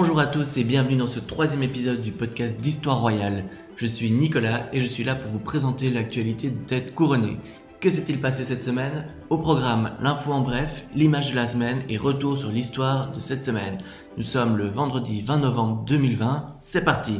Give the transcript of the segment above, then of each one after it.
Bonjour à tous et bienvenue dans ce troisième épisode du podcast d'Histoire Royale. Je suis Nicolas et je suis là pour vous présenter l'actualité de tête couronnée. Que s'est-il passé cette semaine? Au programme, l'info en bref, l'image de la semaine et retour sur l'histoire de cette semaine. Nous sommes le vendredi 20 novembre 2020, c'est parti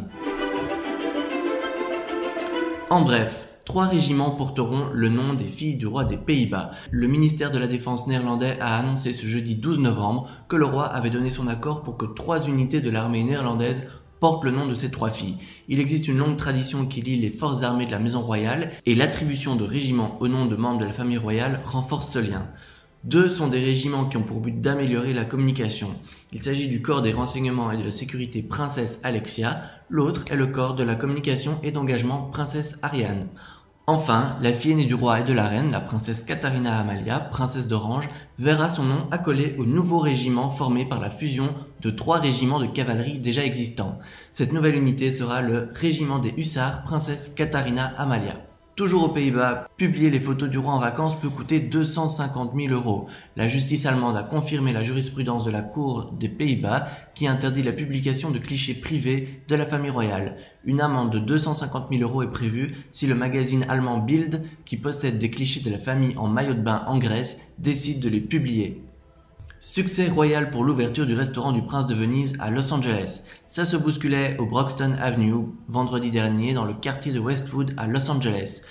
En bref, Trois régiments porteront le nom des filles du roi des Pays-Bas. Le ministère de la Défense néerlandais a annoncé ce jeudi 12 novembre que le roi avait donné son accord pour que trois unités de l'armée néerlandaise portent le nom de ces trois filles. Il existe une longue tradition qui lie les forces armées de la maison royale et l'attribution de régiments au nom de membres de la famille royale renforce ce lien. Deux sont des régiments qui ont pour but d'améliorer la communication. Il s'agit du corps des renseignements et de la sécurité Princesse Alexia, l'autre est le corps de la communication et d'engagement Princesse Ariane. Enfin, la fille aînée du roi et de la reine, la princesse Katharina Amalia, princesse d'Orange, verra son nom accolé au nouveau régiment formé par la fusion de trois régiments de cavalerie déjà existants. Cette nouvelle unité sera le régiment des hussards princesse Katharina Amalia. Toujours aux Pays-Bas, publier les photos du roi en vacances peut coûter 250 000 euros. La justice allemande a confirmé la jurisprudence de la Cour des Pays-Bas qui interdit la publication de clichés privés de la famille royale. Une amende de 250 000 euros est prévue si le magazine allemand Bild, qui possède des clichés de la famille en maillot de bain en Grèce, décide de les publier. Succès royal pour l'ouverture du restaurant du Prince de Venise à Los Angeles. Ça se bousculait au Broxton Avenue vendredi dernier dans le quartier de Westwood à Los Angeles.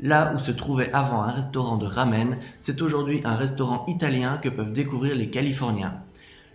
Là où se trouvait avant un restaurant de ramen, c'est aujourd'hui un restaurant italien que peuvent découvrir les Californiens.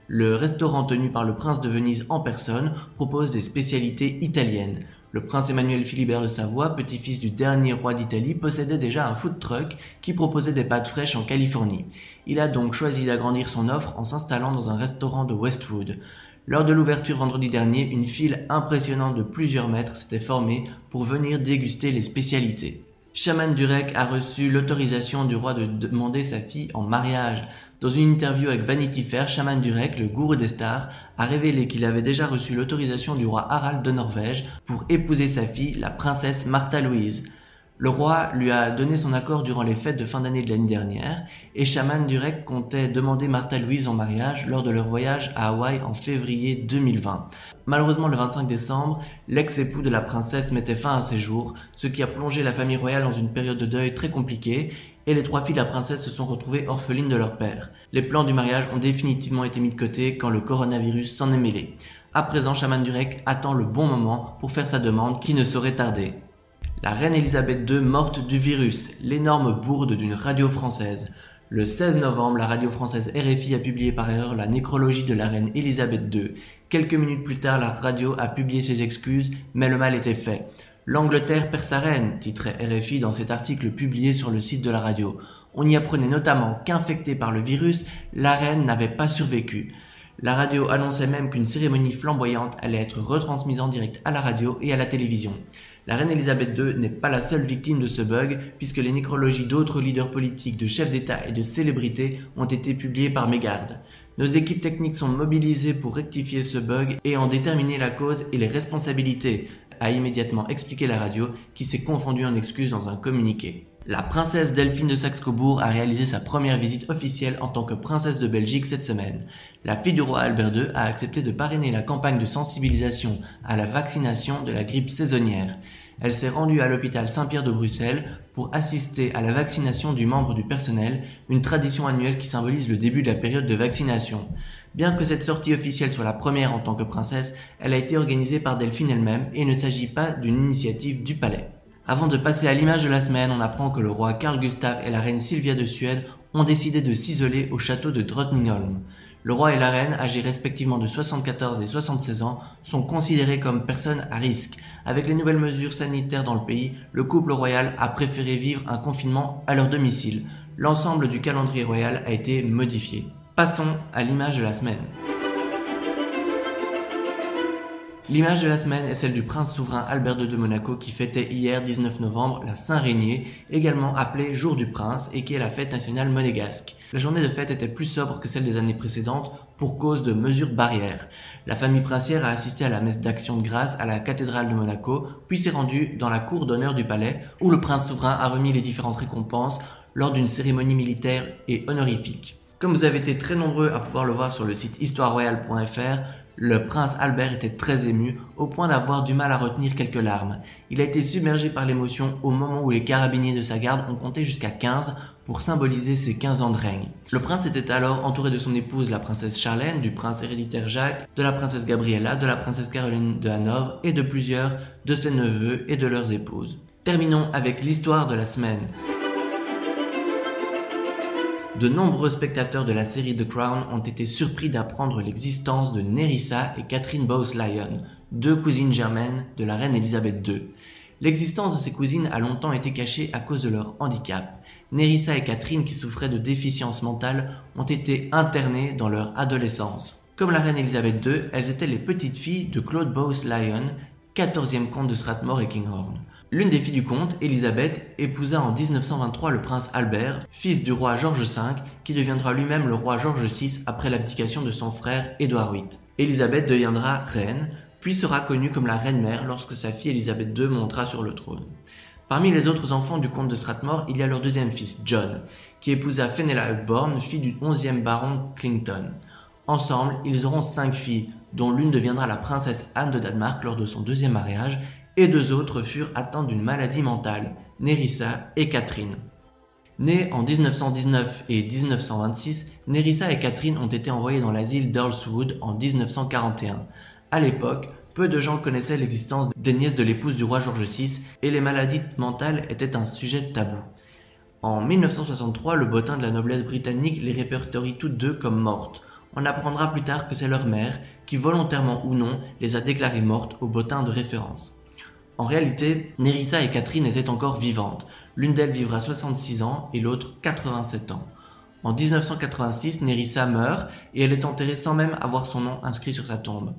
Le restaurant tenu par le prince de Venise en personne propose des spécialités italiennes. Le prince Emmanuel Philibert de Savoie, petit-fils du dernier roi d'Italie, possédait déjà un food truck qui proposait des pâtes fraîches en Californie. Il a donc choisi d'agrandir son offre en s'installant dans un restaurant de Westwood. Lors de l'ouverture vendredi dernier, une file impressionnante de plusieurs mètres s'était formée pour venir déguster les spécialités. Shaman Durek a reçu l'autorisation du roi de demander sa fille en mariage. Dans une interview avec Vanity Fair, Shaman Durek, le gourou des stars, a révélé qu'il avait déjà reçu l'autorisation du roi Harald de Norvège pour épouser sa fille, la princesse Martha Louise. Le roi lui a donné son accord durant les fêtes de fin d'année de l'année dernière, et Shaman Durek comptait demander Martha Louise en mariage lors de leur voyage à Hawaï en février 2020. Malheureusement, le 25 décembre, l'ex-époux de la princesse mettait fin à ses jours, ce qui a plongé la famille royale dans une période de deuil très compliquée, et les trois filles de la princesse se sont retrouvées orphelines de leur père. Les plans du mariage ont définitivement été mis de côté quand le coronavirus s'en est mêlé. À présent, Shaman Durek attend le bon moment pour faire sa demande qui ne saurait tarder. La reine Elisabeth II morte du virus, l'énorme bourde d'une radio française. Le 16 novembre, la radio française RFI a publié par erreur la nécrologie de la reine Elisabeth II. Quelques minutes plus tard, la radio a publié ses excuses, mais le mal était fait. L'Angleterre perd sa reine, titrait RFI dans cet article publié sur le site de la radio. On y apprenait notamment qu'infectée par le virus, la reine n'avait pas survécu. La radio annonçait même qu'une cérémonie flamboyante allait être retransmise en direct à la radio et à la télévision. La reine Elisabeth II n'est pas la seule victime de ce bug, puisque les nécrologies d'autres leaders politiques, de chefs d'État et de célébrités ont été publiées par mégarde. Nos équipes techniques sont mobilisées pour rectifier ce bug et en déterminer la cause et les responsabilités, a immédiatement expliqué la radio, qui s'est confondue en excuses dans un communiqué. La princesse Delphine de Saxe-Cobourg a réalisé sa première visite officielle en tant que princesse de Belgique cette semaine. La fille du roi Albert II a accepté de parrainer la campagne de sensibilisation à la vaccination de la grippe saisonnière. Elle s'est rendue à l'hôpital Saint-Pierre de Bruxelles pour assister à la vaccination du membre du personnel, une tradition annuelle qui symbolise le début de la période de vaccination. Bien que cette sortie officielle soit la première en tant que princesse, elle a été organisée par Delphine elle-même et ne s'agit pas d'une initiative du palais. Avant de passer à l'image de la semaine, on apprend que le roi Carl Gustaf et la reine Sylvia de Suède ont décidé de s'isoler au château de Drottningholm. Le roi et la reine, âgés respectivement de 74 et 76 ans, sont considérés comme personnes à risque. Avec les nouvelles mesures sanitaires dans le pays, le couple royal a préféré vivre un confinement à leur domicile. L'ensemble du calendrier royal a été modifié. Passons à l'image de la semaine. L'image de la semaine est celle du prince souverain Albert II de Monaco qui fêtait hier 19 novembre la Saint-Rénier, également appelée Jour du Prince et qui est la fête nationale monégasque. La journée de fête était plus sobre que celle des années précédentes pour cause de mesures barrières. La famille princière a assisté à la messe d'action de grâce à la cathédrale de Monaco, puis s'est rendue dans la cour d'honneur du palais où le prince souverain a remis les différentes récompenses lors d'une cérémonie militaire et honorifique. Comme vous avez été très nombreux à pouvoir le voir sur le site histoireroyale.fr, Le prince Albert était très ému, au point d'avoir du mal à retenir quelques larmes. Il a été submergé par l'émotion au moment où les carabiniers de sa garde ont compté jusqu'à 15 pour symboliser ses 15 ans de règne. Le prince était alors entouré de son épouse la princesse Charlène, du prince héréditaire Jacques, de la princesse Gabriella, de la princesse Caroline de Hanovre et de plusieurs de ses neveux et de leurs épouses. Terminons avec l'histoire de la semaine. De nombreux spectateurs de la série The Crown ont été surpris d'apprendre l'existence de Nerissa et Catherine Bowes-Lyon, deux cousines germaines de la reine Elisabeth II. L'existence de ces cousines a longtemps été cachée à cause de leur handicap. Nerissa et Catherine, qui souffraient de déficience mentale, ont été internées dans leur adolescence. Comme la reine Elisabeth II, elles étaient les petites filles de Claude Bowes-Lyon, 14e comte de Strathmore et Kinghorn. L'une des filles du comte, Elisabeth, épousa en 1923 le prince Albert, fils du roi George V, qui deviendra lui-même le roi George VI après l'abdication de son frère Édouard VIII. Elisabeth deviendra reine, puis sera connue comme la reine-mère lorsque sa fille Elisabeth II montera sur le trône. Parmi les autres enfants du comte de Strathmore, il y a leur deuxième fils, John, qui épousa Fenella Upborn, fille du 11e baron Clinton. Ensemble, ils auront cinq filles, dont l'une deviendra la princesse Anne de Danemark lors de son deuxième mariage, et deux autres furent atteintes d'une maladie mentale, Nerissa et Catherine. Nés en 1919 et 1926, Nerissa et Catherine ont été envoyées dans l'asile d'Earlswood en 1941. À l'époque, peu de gens connaissaient l'existence des nièces de l'épouse du roi George VI et les maladies mentales étaient un sujet tabou. En 1963, le bottin de la noblesse britannique les répertorie toutes deux comme mortes. On apprendra plus tard que c'est leur mère qui, volontairement ou non, les a déclarées mortes au bottin de référence. En réalité, Nerissa et Catherine étaient encore vivantes. L'une d'elles vivra 66 ans et l'autre 87 ans. En 1986, Nerissa meurt et elle est enterrée sans même avoir son nom inscrit sur sa tombe.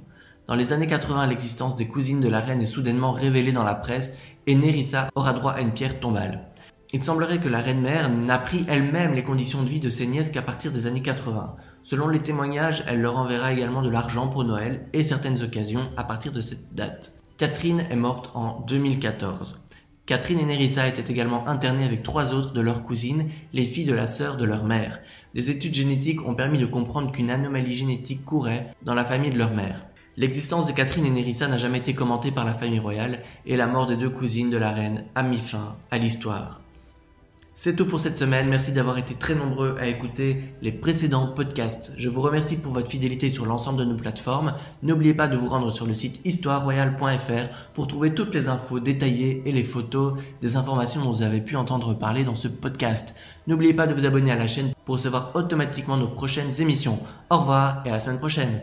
Dans les années 80, l'existence des cousines de la reine est soudainement révélée dans la presse et Nerissa aura droit à une pierre tombale. Il semblerait que la reine-mère n'apprit elle-même les conditions de vie de ses nièces qu'à partir des années 80. Selon les témoignages, elle leur enverra également de l'argent pour Noël et certaines occasions à partir de cette date. Catherine est morte en 2014. Catherine et Nerissa étaient également internées avec trois autres de leurs cousines, les filles de la sœur de leur mère. Des études génétiques ont permis de comprendre qu'une anomalie génétique courait dans la famille de leur mère. L'existence de Catherine et Nerissa n'a jamais été commentée par la famille royale et la mort des deux cousines de la reine a mis fin à l'histoire. C'est tout pour cette semaine. Merci d'avoir été très nombreux à écouter les précédents podcasts. Je vous remercie pour votre fidélité sur l'ensemble de nos plateformes. N'oubliez pas de vous rendre sur le site histoireroyale.fr pour trouver toutes les infos détaillées et les photos des informations dont vous avez pu entendre parler dans ce podcast. N'oubliez pas de vous abonner à la chaîne pour recevoir automatiquement nos prochaines émissions. Au revoir et à la semaine prochaine.